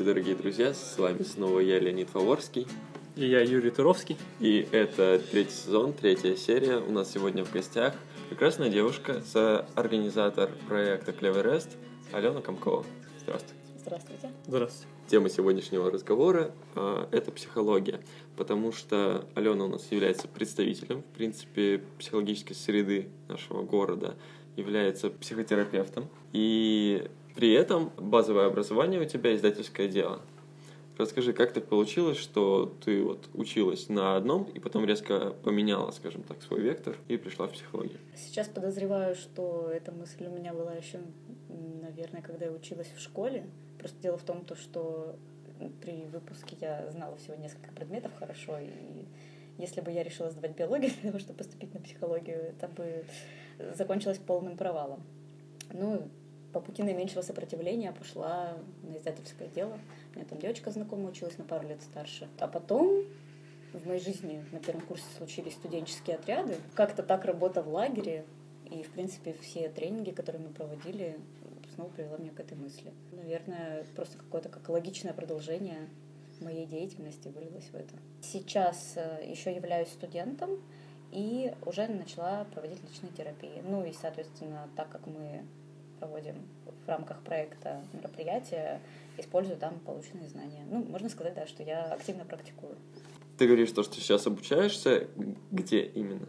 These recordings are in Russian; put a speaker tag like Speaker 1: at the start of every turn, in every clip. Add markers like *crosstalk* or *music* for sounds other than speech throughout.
Speaker 1: Здравствуйте, дорогие друзья, с вами снова я, Леонид Фаворский.
Speaker 2: И я, Юрий Туровский.
Speaker 1: И это третий сезон, третья серия. У нас сегодня в гостях прекрасная девушка, организатор проекта Clever Алена Комкова. Здравствуйте.
Speaker 3: Здравствуйте.
Speaker 2: Здравствуйте.
Speaker 1: Тема сегодняшнего разговора э, это психология, потому что Алена у нас является представителем, в принципе, психологической среды нашего города, является психотерапевтом, и при этом базовое образование у тебя издательское дело. Расскажи, как так получилось, что ты вот училась на одном и потом резко поменяла, скажем так, свой вектор и пришла в психологию?
Speaker 3: Сейчас подозреваю, что эта мысль у меня была еще, наверное, когда я училась в школе. Просто дело в том, то, что при выпуске я знала всего несколько предметов хорошо, и если бы я решила сдавать биологию *laughs* для того, чтобы поступить на психологию, это бы закончилось полным провалом. Ну, по пути наименьшего сопротивления пошла на издательское дело. У меня там девочка знакомая училась на пару лет старше. А потом в моей жизни на первом курсе случились студенческие отряды. Как-то так работа в лагере и, в принципе, все тренинги, которые мы проводили, снова привела меня к этой мысли. Наверное, просто какое-то как логичное продолжение моей деятельности вылилось в это. Сейчас э, еще являюсь студентом и уже начала проводить личные терапии. Ну и, соответственно, так как мы проводим в рамках проекта мероприятия, использую там полученные знания. Ну, можно сказать, да, что я активно практикую.
Speaker 1: Ты говоришь, то, что сейчас обучаешься, где именно?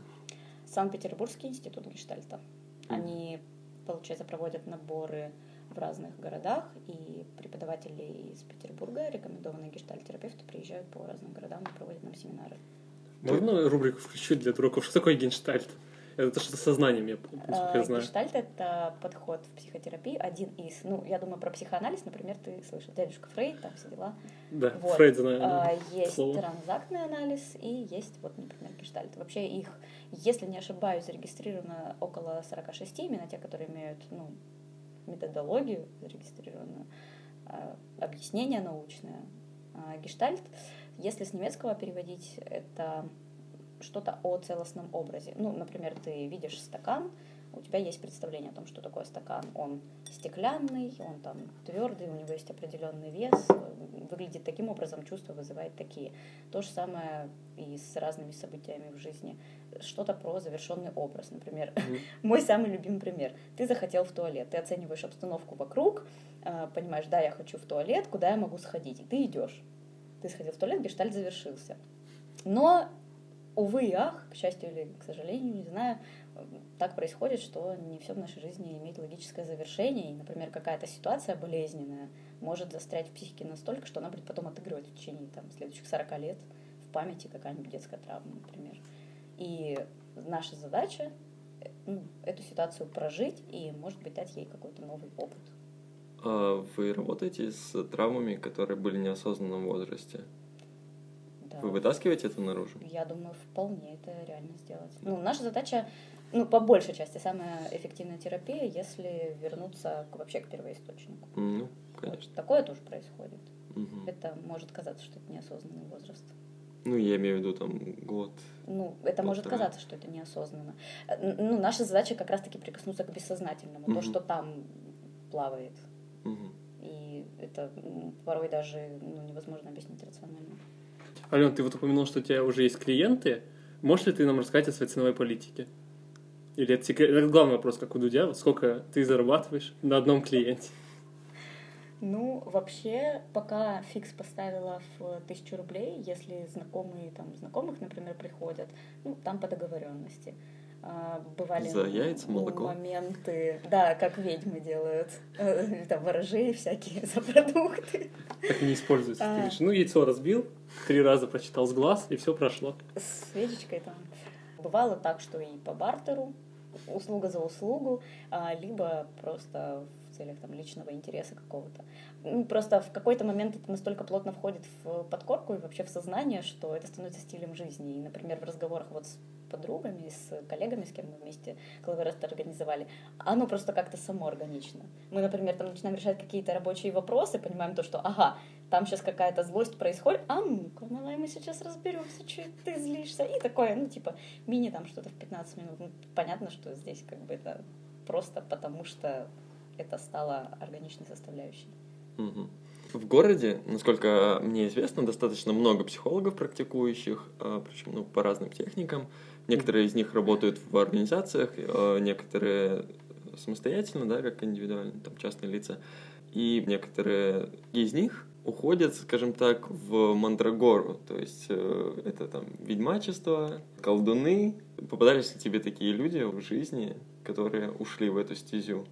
Speaker 3: Санкт-Петербургский институт гештальта. Они, получается, проводят наборы в разных городах, и преподаватели из Петербурга, рекомендованные гештальт-терапевты, приезжают по разным городам и проводят нам семинары.
Speaker 2: Можно рубрику включить для дураков? Что такое гештальт? Это что-то со знанием, я,
Speaker 3: я а, знаю. Гештальт — это подход в психотерапии, один из. Ну, я думаю, про психоанализ, например, ты слышал. Дядюшка Фрейд, там все дела.
Speaker 2: Да, вот. Фрейд знаю.
Speaker 3: А, есть слово. транзактный анализ и есть, вот, например, гештальт. Вообще их, если не ошибаюсь, зарегистрировано около 46, именно те, которые имеют, ну, методологию зарегистрированную, а, объяснение научное. А, гештальт, если с немецкого переводить, это что-то о целостном образе. Ну, например, ты видишь стакан, у тебя есть представление о том, что такое стакан. Он стеклянный, он там твердый, у него есть определенный вес, выглядит таким образом, чувства вызывает такие. То же самое и с разными событиями в жизни. Что-то про завершенный образ, например. Mm-hmm. *laughs* Мой самый любимый пример. Ты захотел в туалет, ты оцениваешь обстановку вокруг, а, понимаешь, да, я хочу в туалет, куда я могу сходить, и ты идешь. Ты сходил в туалет, гештальт завершился. Но увы и ах, к счастью или к сожалению, не знаю, так происходит, что не все в нашей жизни имеет логическое завершение. И, например, какая-то ситуация болезненная может застрять в психике настолько, что она будет потом отыгрывать в течение там, следующих 40 лет в памяти какая-нибудь детская травма, например. И наша задача ну, эту ситуацию прожить и, может быть, дать ей какой-то новый опыт.
Speaker 1: А вы работаете с травмами, которые были в неосознанном возрасте? Вы вытаскиваете это наружу?
Speaker 3: Я думаю, вполне это реально сделать. Ну, наша задача, ну, по большей части, самая эффективная терапия, если вернуться к, вообще к первоисточнику.
Speaker 1: Ну, конечно.
Speaker 3: Вот. Такое тоже происходит. Угу. Это может казаться, что это неосознанный возраст.
Speaker 1: Ну, я имею в виду там год.
Speaker 3: Ну, это может трое. казаться, что это неосознанно. Ну, наша задача как раз-таки прикоснуться к бессознательному, угу. то, что там плавает.
Speaker 1: Угу.
Speaker 3: И это порой даже ну, невозможно объяснить рационально.
Speaker 2: Ален, ты вот упомянул, что у тебя уже есть клиенты. Можешь ли ты нам рассказать о своей ценовой политике? Или это, секрет... это главный вопрос, как у Дудя, сколько ты зарабатываешь на одном клиенте?
Speaker 3: Ну, вообще, пока фикс поставила в тысячу рублей, если знакомые, там, знакомых, например, приходят, ну, там по договоренности. А, бывали
Speaker 1: За яйца, молоко.
Speaker 3: моменты, да, как ведьмы делают, э, *laughs* там ворожеи всякие *laughs* за продукты.
Speaker 2: Так не используется. А... Ну, яйцо разбил, три раза прочитал с глаз, и все прошло.
Speaker 3: С свечечкой там. Бывало так, что и по бартеру, услуга за услугу, а, либо просто в целях там, личного интереса какого-то. Ну, просто в какой-то момент это настолько плотно входит в подкорку и вообще в сознание, что это становится стилем жизни. И, например, в разговорах вот с подругами, с коллегами, с кем мы вместе Клаверест организовали, оно просто как-то само органично. Мы, например, там начинаем решать какие-то рабочие вопросы, понимаем то, что, ага, там сейчас какая-то злость происходит, а ну-ка, давай мы сейчас разберемся, что ты злишься, и такое, ну, типа, мини там что-то в 15 минут. Ну, понятно, что здесь как бы это просто потому, что это стало органичной составляющей.
Speaker 1: В городе, насколько мне известно, достаточно много психологов практикующих, а, причем ну, по разным техникам. Некоторые из них работают в организациях, а, некоторые самостоятельно, да, как индивидуально, там частные лица. И некоторые из них уходят, скажем так, в Мандрагору, то есть э, это там ведьмачество, колдуны. Попадались ли тебе такие люди в жизни, которые ушли в эту стезю?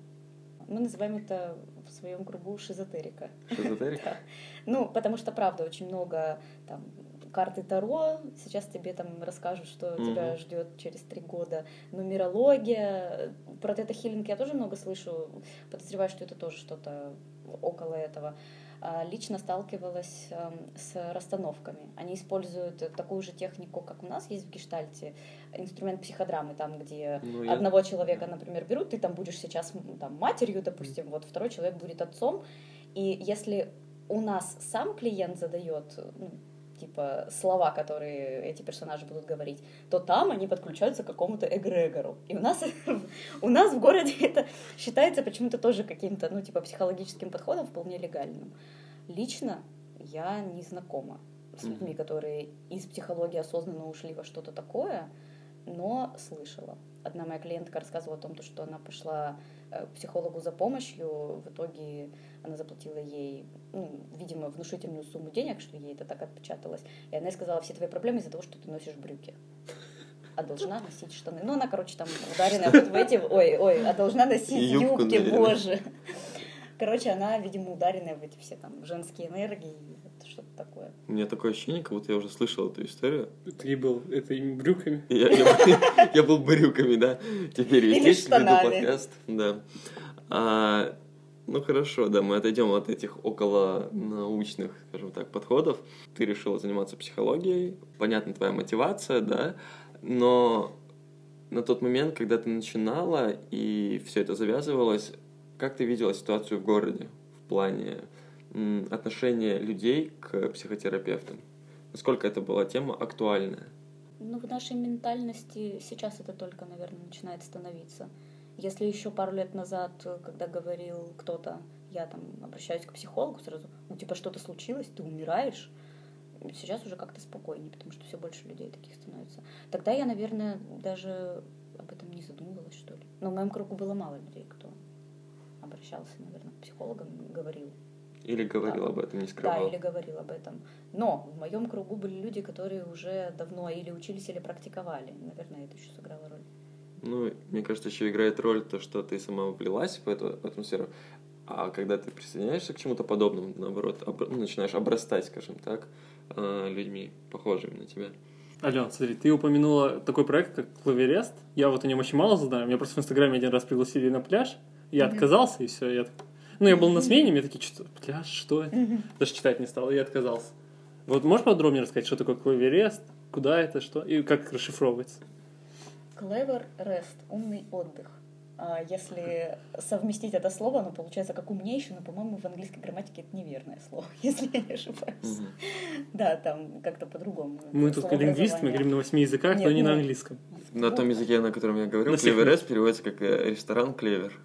Speaker 3: Мы называем это в своем кругу шизотерика.
Speaker 1: Шизотерика? *laughs*
Speaker 3: да. Ну, потому что, правда, очень много там карты Таро, сейчас тебе там расскажут, что угу. тебя ждет через три года, нумерология, про тета-хиллинг я тоже много слышу, подозреваю, что это тоже что-то около этого. А, лично сталкивалась эм, с расстановками. Они используют такую же технику, как у нас есть в гештальте, инструмент психодрамы, там, где ну, я... одного человека, например, берут, ты там будешь сейчас там, матерью, допустим, вот второй человек будет отцом, и если у нас сам клиент задает ну, типа слова, которые эти персонажи будут говорить, то там они подключаются к какому-то эгрегору. И у нас, *laughs* у нас в городе это считается почему-то тоже каким-то, ну, типа, психологическим подходом вполне легальным. Лично я не знакома с людьми, которые из психологии осознанно ушли во что-то такое, но слышала. Одна моя клиентка рассказывала о том, что она пошла к психологу за помощью, в итоге она заплатила ей, ну, видимо, внушительную сумму денег, что ей это так отпечаталось. И она ей сказала, все твои проблемы из-за того, что ты носишь брюки. А должна носить штаны. Ну, она, короче, там ударенная вот в эти... Ой, ой, а должна носить юбки, боже. Короче, она, видимо, ударенная в эти все там женские энергии, такое.
Speaker 1: У меня такое ощущение, как будто я уже слышал эту историю.
Speaker 2: Ты был этими брюками?
Speaker 1: Я, я, *laughs* я был брюками, да. Теперь здесь веду подкаст. Да. А, ну хорошо, да, мы отойдем от этих около научных, скажем так, подходов. Ты решила заниматься психологией, понятна твоя мотивация, да, но на тот момент, когда ты начинала и все это завязывалось, как ты видела ситуацию в городе в плане отношения людей к психотерапевтам? Насколько это была тема актуальная?
Speaker 3: Ну, в нашей ментальности сейчас это только, наверное, начинает становиться. Если еще пару лет назад, когда говорил кто-то, я там обращаюсь к психологу сразу, ну типа что-то случилось, ты умираешь, сейчас уже как-то спокойнее, потому что все больше людей таких становится. Тогда я, наверное, даже об этом не задумывалась, что ли. Но в моем кругу было мало людей, кто обращался, наверное, к психологам, говорил.
Speaker 1: Или говорил да. об этом, не скрывал.
Speaker 3: Да, или говорил об этом. Но в моем кругу были люди, которые уже давно или учились, или практиковали. Наверное, это еще сыграло роль.
Speaker 1: Ну, мне кажется, еще играет роль то, что ты сама влилась в эту атмосферу, а когда ты присоединяешься к чему-то подобному, наоборот, об, ну, начинаешь обрастать, скажем так, э, людьми, похожими на тебя.
Speaker 2: Ален, смотри, ты упомянула такой проект, как Клаверест. Я вот о нем очень мало знаю. Меня просто в Инстаграме один раз пригласили на пляж. Я mm-hmm. отказался, и все. Я... Ну, я был на смене, мне такие, что пляж, что это? Даже читать не стал, и я отказался. Вот можешь подробнее рассказать, что такое Клаверест, куда это, что, и как расшифровывается?
Speaker 3: Clever rest, умный отдых. А если совместить это слово, оно получается как умнейший, но, по-моему, в английской грамматике это неверное слово, *laughs* если я не ошибаюсь. Угу. Да, там как-то по-другому.
Speaker 2: Мы тут лингвисты, мы говорим на восьми языках, Нет, но не ну, на английском.
Speaker 1: На том языке, на котором я говорю, клеверес переводится как э, ресторан клевер.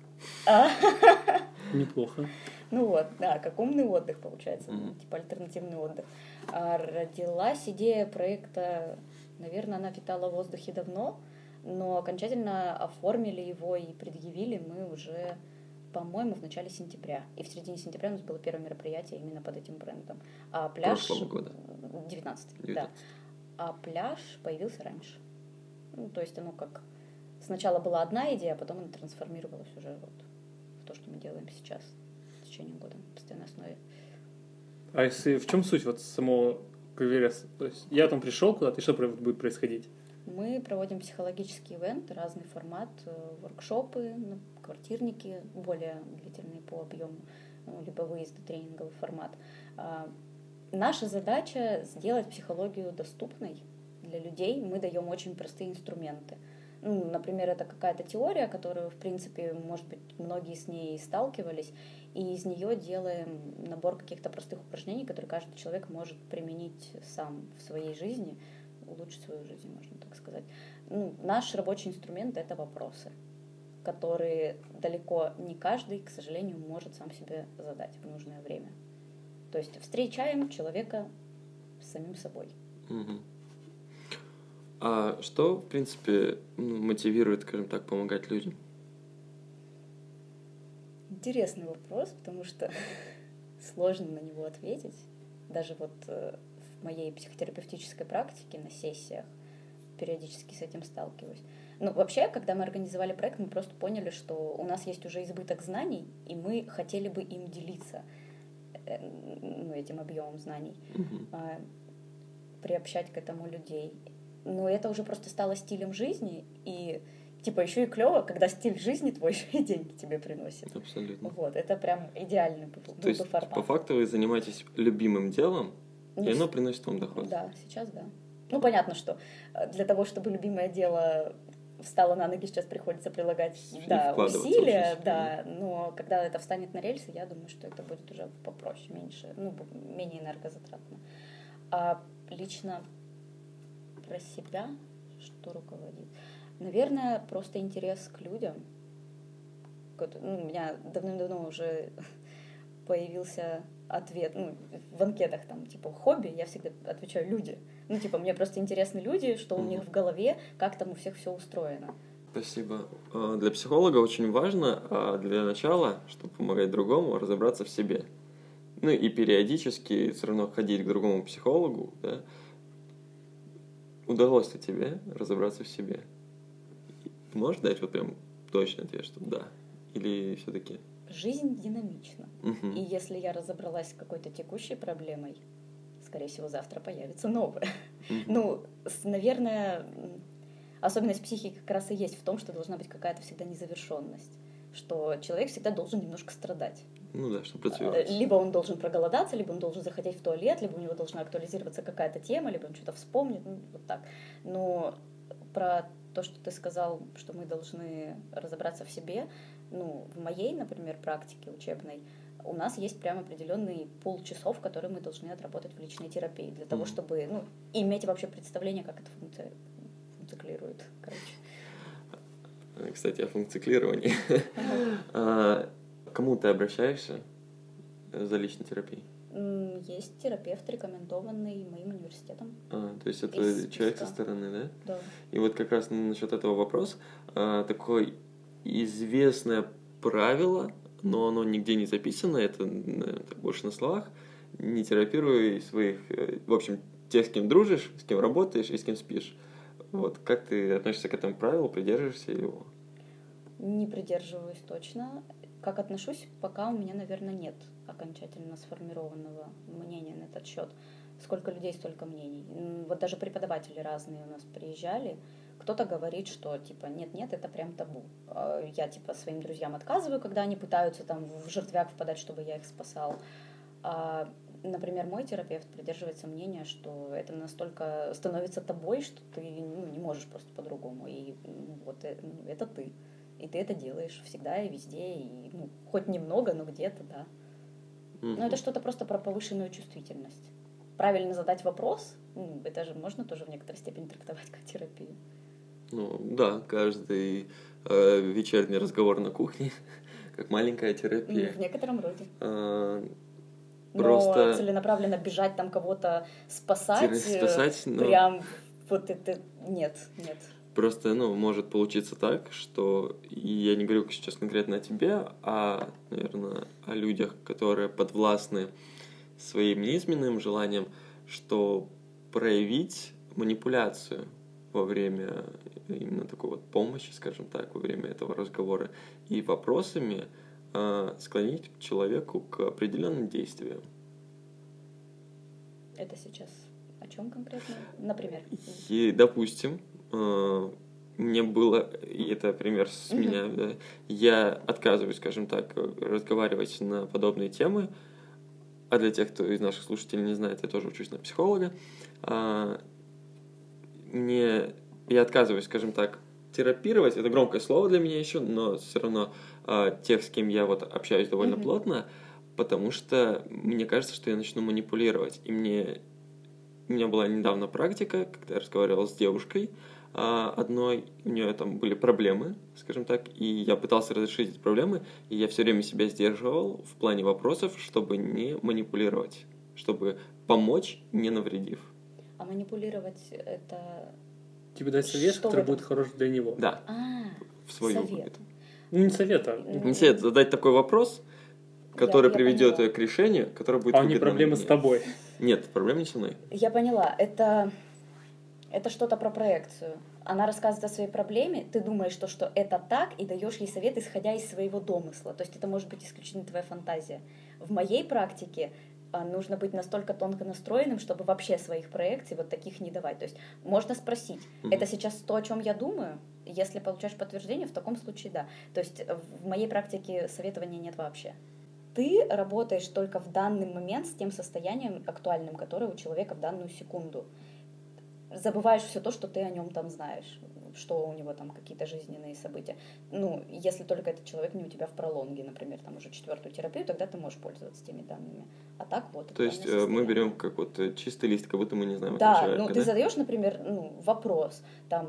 Speaker 1: *laughs*
Speaker 2: Неплохо.
Speaker 3: Ну вот, да, как умный отдых получается, mm типа альтернативный отдых. А родилась идея проекта, наверное, она витала в воздухе давно, но окончательно оформили его и предъявили мы уже, по-моему, в начале сентября. И в середине сентября у нас было первое мероприятие именно под этим брендом. А пляж...
Speaker 1: Прошлого года.
Speaker 3: 19, 19. да. А пляж появился раньше. Ну, то есть оно как... Сначала была одна идея, а потом она трансформировалась уже вот то, что мы делаем сейчас в течение года на постоянной основе.
Speaker 2: А если в чем суть вот самого Кавереса? То есть я там пришел куда-то, и что будет происходить?
Speaker 3: Мы проводим психологический ивент, разный формат, э, воркшопы, квартирники, более длительные по объему, ну, либо выезды, тренинговый формат. А, наша задача сделать психологию доступной для людей. Мы даем очень простые инструменты. Ну, например, это какая-то теория, которую, в принципе, может быть, многие с ней сталкивались, и из нее делаем набор каких-то простых упражнений, которые каждый человек может применить сам в своей жизни, улучшить свою жизнь, можно так сказать. Ну, наш рабочий инструмент — это вопросы, которые далеко не каждый, к сожалению, может сам себе задать в нужное время. То есть встречаем человека с самим собой.
Speaker 1: Мгм. А что, в принципе, ну, мотивирует, скажем так, помогать людям?
Speaker 3: Интересный вопрос, потому что *laughs* сложно на него ответить. Даже вот э, в моей психотерапевтической практике на сессиях периодически с этим сталкиваюсь. Ну, вообще, когда мы организовали проект, мы просто поняли, что у нас есть уже избыток знаний, и мы хотели бы им делиться, э, ну, этим объемом знаний, а, приобщать к этому людей. Но это уже просто стало стилем жизни, и типа еще и клево, когда стиль жизни твой *laughs* еще и деньги тебе приносит.
Speaker 1: Абсолютно.
Speaker 3: Вот, это прям идеальный был,
Speaker 1: То
Speaker 3: был
Speaker 1: есть,
Speaker 3: бы формат.
Speaker 1: по факту, вы занимаетесь любимым делом, и
Speaker 3: Ну,
Speaker 1: оно приносит вам доход.
Speaker 3: Да, сейчас да. Ну, понятно, что э, для того, чтобы любимое дело встало на ноги, сейчас приходится прилагать
Speaker 1: И
Speaker 3: да, усилия, да, но когда это встанет на рельсы, я думаю, что это будет уже попроще, меньше, ну, менее энергозатратно. А лично про себя, что руководит? Наверное, просто интерес к людям. Ну, у меня давным-давно уже *laughs* появился ответ, ну, в анкетах там, типа, хобби, я всегда отвечаю люди. Ну, типа, мне просто интересны люди, что у них в голове, как там у всех все устроено.
Speaker 1: Спасибо. А, Для психолога очень важно а, для начала, чтобы помогать другому, разобраться в себе. Ну и периодически все равно ходить к другому психологу, да. Удалось ли тебе разобраться в себе? Можешь дать вот прям точный ответ, что да? Или все-таки?
Speaker 3: Жизнь динамична. И если я разобралась с какой-то текущей проблемой, скорее всего, завтра появится новая. Ну, с- наверное, особенность психики как раз и есть в том, что должна быть какая-то всегда незавершенность. Что человек всегда должен немножко страдать.
Speaker 1: Ну да, чтобы
Speaker 3: Э,
Speaker 1: развиваться.
Speaker 3: Либо он должен проголодаться, либо он должен захотеть в туалет, либо у него должна актуализироваться какая-то тема, либо он что-то вспомнит, ну, вот так. Но про то, что ты сказал, что мы должны разобраться в себе, ну, в моей, например, практике учебной, у нас есть прям определенный полчасов, которые мы должны отработать в личной терапии, для того,
Speaker 1: Мгм.
Speaker 3: чтобы ну, иметь вообще представление, как это функци- функционирует. Короче.
Speaker 1: Э, Кстати, о функционировании. *laughs* Кому ты обращаешься э, за личной терапией?
Speaker 3: Есть терапевт, рекомендованный моим университетом.
Speaker 1: А, то есть это
Speaker 3: Из
Speaker 1: человек со стороны, да?
Speaker 3: Да.
Speaker 1: И вот как раз насчет этого вопрос. а, Такое известное правило, но оно нигде не записано, это так больше на словах. Не терапируй своих, э, в общем, тех, с кем дружишь, с кем работаешь и с кем спишь. Вот как ты относишься к этому правилу, придерживаешься его?
Speaker 3: Не придерживаюсь точно. Как отношусь, пока у меня, наверное, нет окончательно сформированного мнения на этот счет. Сколько людей, столько мнений. Вот даже преподаватели разные у нас приезжали. Кто-то говорит, что типа нет-нет, это прям табу. А Я типа своим друзьям отказываю, когда они пытаются там в жертвяк впадать, чтобы я их спасал. А, например, мой терапевт придерживается мнения, что это настолько становится тобой, что ты ну, не можешь просто по-другому. И вот э, ну, это ты. И ты это делаешь всегда и везде, и ну, хоть немного, но где-то, да.
Speaker 1: Мгм.
Speaker 3: Но это что-то просто про повышенную чувствительность. Правильно задать вопрос, ну, это же можно тоже в некоторой степени трактовать как терапию.
Speaker 1: Ну да, каждый э, вечерний разговор на кухне, *laughs* как маленькая
Speaker 3: Ну,
Speaker 1: терапия.
Speaker 3: в некотором роде.
Speaker 1: А,
Speaker 3: Но
Speaker 1: Просто
Speaker 3: целенаправленно бежать там кого-то спасать,
Speaker 1: тире-
Speaker 3: э,
Speaker 1: спасать, ну,
Speaker 3: прям вот это нет, нет.
Speaker 1: Просто, ну, может получиться так, что и я не говорю сейчас конкретно о тебе, а, наверное, о людях, которые подвластны своим низменным желаниям, что проявить манипуляцию во время именно такой вот помощи, скажем так, во время этого разговора и вопросами а, склонить человеку к определенным действиям.
Speaker 3: Это сейчас о чем конкретно? Например.
Speaker 1: И, допустим, э, мне было, и это пример с
Speaker 3: Мгм.
Speaker 1: меня, да, я отказываюсь, скажем так, разговаривать на подобные темы, а для тех, кто из наших слушателей не знает, я тоже учусь на психолога, а, мне, я отказываюсь, скажем так, терапировать, это громкое слово для меня еще, но все равно а, тех, с кем я вот общаюсь довольно
Speaker 3: Мгм.
Speaker 1: плотно, потому что мне кажется, что я начну манипулировать, и мне у меня была недавно практика, когда я разговаривал с девушкой, одной, у нее там были проблемы, скажем так, и я пытался разрешить эти проблемы, и я все время себя сдерживал в плане вопросов, чтобы не манипулировать, чтобы помочь, не навредив.
Speaker 3: А манипулировать это...
Speaker 2: Тебе дать совет,
Speaker 3: Что
Speaker 2: который будет хорош для него.
Speaker 1: Да,
Speaker 3: А,
Speaker 1: в свою
Speaker 3: совет.
Speaker 2: Ну, не совет, а...
Speaker 1: Не совет задать такой вопрос, который
Speaker 3: я
Speaker 1: приведет
Speaker 3: поняла.
Speaker 1: к решению, которое будет
Speaker 2: А не
Speaker 1: выгодно
Speaker 2: проблемы с тобой.
Speaker 1: Нет, проблем не со мной.
Speaker 3: Я поняла, это, это что-то про проекцию. Она рассказывает о своей проблеме, ты думаешь, что, что это так, и даешь ей совет, исходя из своего домысла. То есть это может быть исключительно твоя фантазия. В моей практике а, нужно быть настолько тонко настроенным, чтобы вообще своих проекций вот таких не давать. То есть можно спросить,
Speaker 1: Мгм.
Speaker 3: это сейчас то, о чем я думаю? Если получаешь подтверждение, в таком случае да. То есть в моей практике советования нет вообще. Ты работаешь только в данный момент с тем состоянием актуальным, которое у человека в данную секунду. Забываешь все то, что ты о нем там знаешь, что у него там какие-то жизненные события. Ну, если только этот человек не у тебя в пролонге, например, там уже четвертую терапию, тогда ты можешь пользоваться теми данными. А так вот.
Speaker 1: То есть э, мы
Speaker 3: состояние.
Speaker 1: берем как вот э, чистый лист, как будто мы не знаем
Speaker 3: Да,
Speaker 1: человека.
Speaker 3: ну ты
Speaker 1: да?
Speaker 3: задаешь, например, ну, вопрос, там,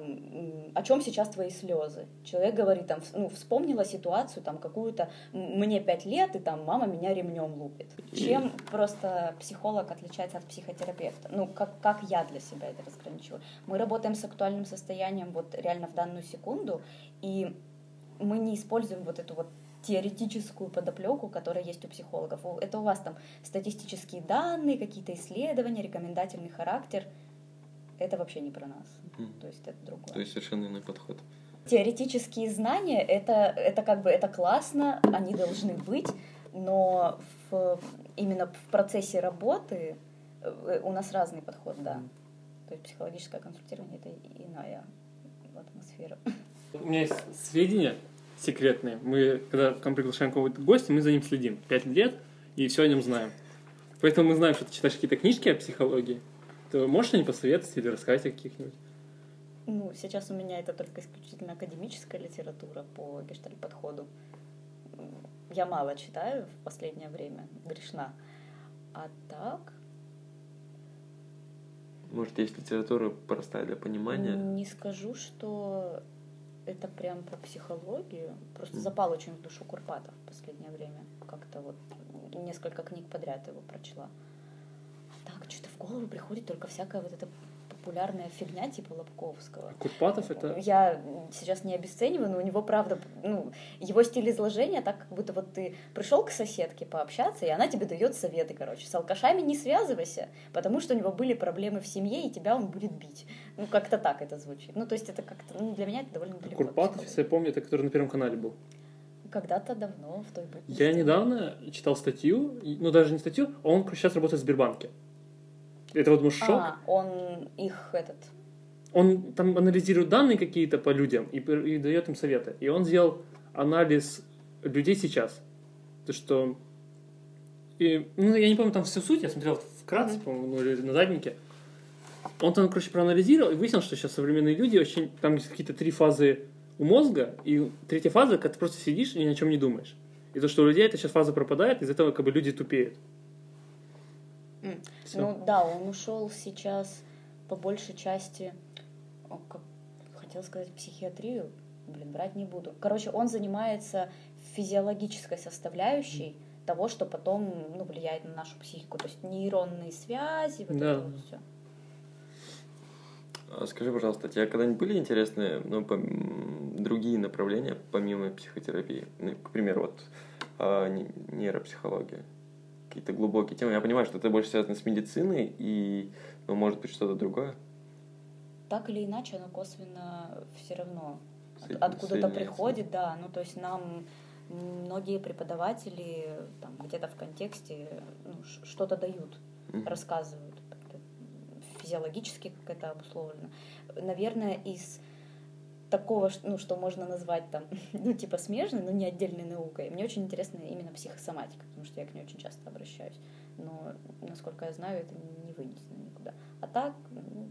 Speaker 3: о чем сейчас твои слезы? Человек говорит, там, ну, вспомнила ситуацию, там, какую-то, мне пять лет, и там мама меня ремнем лупит.
Speaker 1: И-
Speaker 3: Чем просто психолог отличается от психотерапевта? Ну, как, как я для себя это разграничиваю? Мы работаем с актуальным состоянием вот реально в данную секунду, и мы не используем вот эту вот теоретическую подоплеку, которая есть у психологов. Это у вас там статистические данные, какие-то исследования, рекомендательный характер. Это вообще не про нас.
Speaker 1: Мгм.
Speaker 3: То есть это другое.
Speaker 1: То есть совершенно иной подход.
Speaker 3: Теоретические знания это, это как бы это классно, они должны быть, но в, именно в процессе работы э, у нас разный подход, да. То есть психологическое консультирование это иная атмосфера.
Speaker 2: У меня есть сведения секретные. Мы, когда к нам приглашаем кого-то в гости, мы за ним следим. Пять лет, и все о нем знаем. Поэтому мы знаем, что ты читаешь какие-то книжки о психологии. То можешь что-нибудь посоветовать или рассказать о каких-нибудь?
Speaker 3: Ну, сейчас у меня это только исключительно академическая литература по гештальт-подходу. Я мало читаю в последнее время, грешна. А так,
Speaker 1: Может, есть литература простая для понимания?
Speaker 3: не скажу, что это прям про психологию. Просто
Speaker 1: Мгм.
Speaker 3: запал очень в душу Курпатов в последнее время. Как-то вот несколько книг подряд его прочла. А так, что-то в голову приходит только всякая вот эта популярная фигня типа Лобковского.
Speaker 2: Курпатов это...
Speaker 3: Я сейчас не обесцениваю, но у него, правда, ну, его стиль изложения так, как будто вот ты пришел к соседке пообщаться, и она тебе дает советы, короче. С алкашами не связывайся, потому что у него были проблемы в семье, и тебя он будет бить. Ну, как-то так это звучит. Ну, то есть это как-то, ну, для меня это довольно далеко.
Speaker 2: Курпатов, если я помню, это который на Первом канале был.
Speaker 3: Когда-то давно в той бытности.
Speaker 2: Я недавно читал статью, ну даже не статью, а он сейчас работает в Сбербанке. Это вот может шок.
Speaker 3: А, он их этот...
Speaker 2: Он там анализирует данные какие-то по людям и, и дает им советы. И он сделал анализ людей сейчас. То, что... И, ну, я не помню там всю суть, я смотрел вкратце,
Speaker 3: Мгм.
Speaker 2: по-моему, ну, или на заднике. Он там, короче, проанализировал и выяснил, что сейчас современные люди очень... Там есть какие-то три фазы у мозга, и третья фаза, когда ты просто сидишь и ни о чем не думаешь. И то, что у людей эта сейчас фаза пропадает, из-за этого как бы люди тупеют. Всё.
Speaker 3: Ну да, он ушел сейчас по большей части, о, как хотел сказать, психиатрию, блин, брать не буду. Короче, он занимается физиологической составляющей того, что потом ну, влияет на нашу психику. То есть нейронные связи, вот
Speaker 2: Да.
Speaker 3: это вот все.
Speaker 1: А Скажи, пожалуйста, тебе когда-нибудь были интересны ну, пом- другие направления помимо психотерапии? Ну, к примеру, вот а, не- нейропсихология, какие-то глубокие темы. Я понимаю, что это больше связано с медициной и, ну, может быть, что-то другое.
Speaker 3: Так или иначе, оно косвенно все равно от- откуда-то приходит, да. Ну, то есть нам многие преподаватели там где-то в контексте ну, что-то дают.
Speaker 1: Мгм.
Speaker 3: рассказывают. Физиологически как это обусловлено. Наверное, из такого, ну, что можно назвать там, *laughs* ну, типа смежной, но не отдельной наукой. Мне очень интересна именно психосоматика, потому что я к ней очень часто обращаюсь. Но, насколько я знаю, это не вынесено никуда. А так, ну,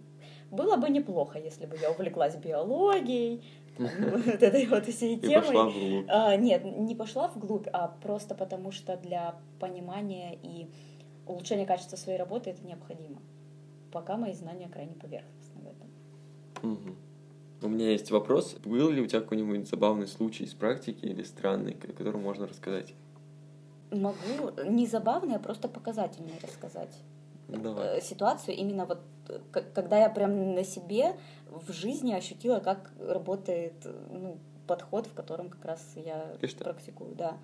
Speaker 3: было бы неплохо, если бы я увлеклась биологией, *laughs* там, *laughs* вот этой вот всей
Speaker 1: И
Speaker 3: темой.
Speaker 1: пошла вглубь.
Speaker 3: А, нет, не пошла вглубь, а просто потому что для понимания и улучшения качества своей работы это необходимо. Пока мои знания крайне поверхностны в этом.
Speaker 1: Мгм. У меня есть вопрос. Был ли у тебя какой-нибудь забавный случай из практики или странный, о котором можно рассказать?
Speaker 3: Могу не забавный, а просто показательный рассказать.
Speaker 1: Ну, давай.
Speaker 3: Э, Ситуацию именно вот, э, когда я прям на себе в жизни ощутила, как работает ну, подход, в котором как раз я
Speaker 1: что?
Speaker 3: практикую, да.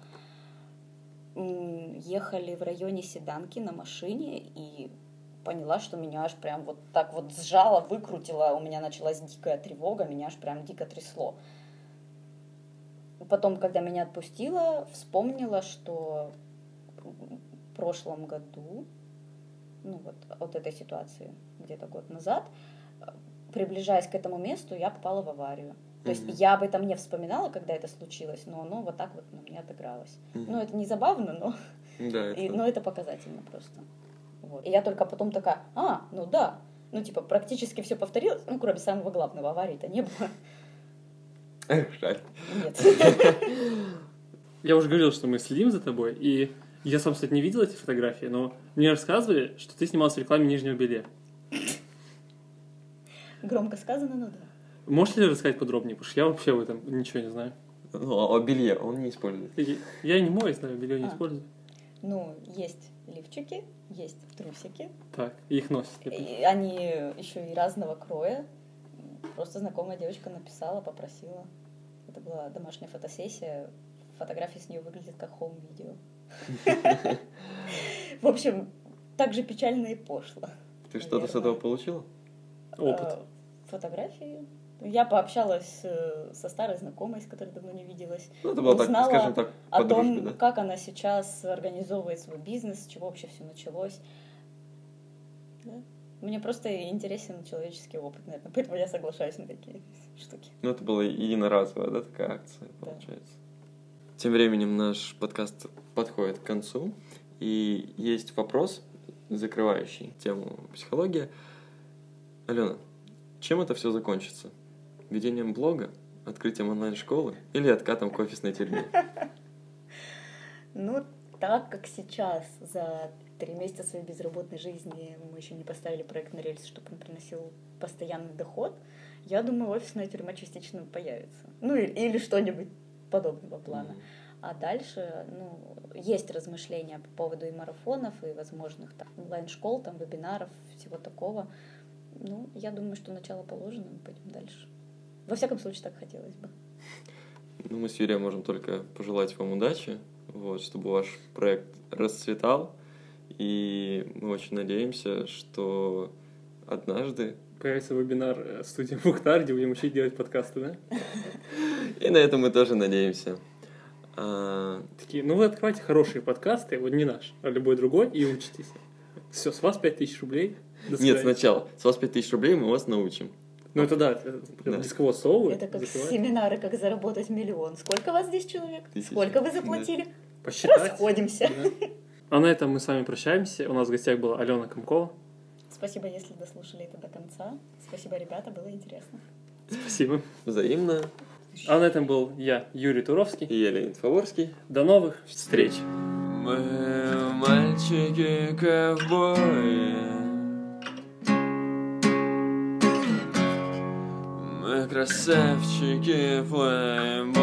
Speaker 3: Ехали в районе Седанки на машине и поняла, что меня аж прям вот так вот сжало, выкрутило, у меня началась дикая тревога, меня аж прям дико трясло. Потом, когда меня отпустила, вспомнила, что в прошлом году, ну вот от этой ситуации где-то год назад, приближаясь к этому месту, я попала в аварию. То есть я об этом не вспоминала, когда это случилось, но оно вот так вот на меня отыгралось.
Speaker 1: Мгм.
Speaker 3: Ну, это не забавно, но,
Speaker 1: Да, *laughs* это...
Speaker 3: и- но это показательно просто. Вот. И я только потом такая, а, ну да, ну типа практически все повторилось, ну кроме самого главного, аварии-то не было.
Speaker 1: Эх, жаль.
Speaker 3: Нет. *laughs*
Speaker 2: Я уже говорил, что мы следим за тобой, и я сам, кстати, не видел эти фотографии, но мне рассказывали, что ты снимался в рекламе нижнего белья.
Speaker 3: Громко сказано, но да.
Speaker 2: Можешь ли рассказать подробнее? Потому что я вообще в этом ничего не знаю.
Speaker 1: Ну, а о белье он не использует.
Speaker 2: И Я не мой, знаю, белье не
Speaker 3: А.
Speaker 2: использую.
Speaker 3: Ну, есть лифчики, есть трусики.
Speaker 2: Так, и их носят.
Speaker 3: И они еще и разного кроя. Просто знакомая девочка написала, попросила. Это была домашняя фотосессия. Фотография с нее выглядит как хоум-видео. В общем, так же печально и пошло.
Speaker 1: Ты что-то с этого получила?
Speaker 2: Опыт.
Speaker 3: А, Фотографии. Я пообщалась э, со старой знакомой, с которой давно не виделась.
Speaker 1: Ну, это было так,
Speaker 3: Узнала
Speaker 1: скажем так,
Speaker 3: о
Speaker 1: дружбе,
Speaker 3: том,
Speaker 1: да?
Speaker 3: как она сейчас организовывает свой бизнес, с чего вообще все началось. Да. Мне просто интересен человеческий опыт, наверное, поэтому я соглашаюсь на такие штуки.
Speaker 1: Ну, это была единоразовая, да, такая акция,
Speaker 3: Да.
Speaker 1: получается. Тем временем наш подкаст подходит к концу, и есть вопрос, закрывающий тему психология. Алена, чем это все закончится? Ведением блога, открытием онлайн-школы или откатом к офисной тюрьме?
Speaker 3: Ну, так как сейчас за три месяца своей безработной жизни мы еще не поставили проект на рельсы, чтобы он приносил постоянный доход, я думаю, офисная тюрьма частично появится. Ну, и- или что-нибудь подобного плана. А дальше, ну, есть размышления по поводу и марафонов, и возможных там онлайн-школ, там, вебинаров, всего такого. Ну, я думаю, что начало положено, мы пойдем дальше. Во всяком случае, так хотелось бы.
Speaker 1: Ну, мы с Юрием можем только пожелать вам удачи, вот, чтобы ваш проект расцветал, и мы очень надеемся, что однажды
Speaker 2: Появится вебинар э, студии Мухтар, где будем учить делать подкасты, да?
Speaker 1: И на это мы тоже надеемся. А,
Speaker 2: Такие, ну вы открывайте хорошие подкасты, вот не наш, а любой другой, и учитесь. Все, с вас 5000 рублей.
Speaker 1: Нет, сначала. С вас 5000 рублей мы вас научим.
Speaker 2: Ну это да, это
Speaker 1: Да.
Speaker 2: дисковод совывают,
Speaker 3: Это как
Speaker 2: закрывают.
Speaker 3: семинары, как заработать миллион. Сколько вас здесь человек?
Speaker 1: Тысяча.
Speaker 3: Сколько вы заплатили?
Speaker 2: Посчитать.
Speaker 3: Расходимся.
Speaker 2: Да. А на этом мы с вами прощаемся. У нас в гостях была Алена Комкова.
Speaker 3: Спасибо, если дослушали это до конца. Спасибо, ребята, было интересно.
Speaker 2: Спасибо.
Speaker 1: Взаимно.
Speaker 2: А на этом был я, Юрий Туровский.
Speaker 1: И я, Леонид Фаворский.
Speaker 2: До новых встреч.
Speaker 1: Мы мальчики-ковбои красавчики флеймбол.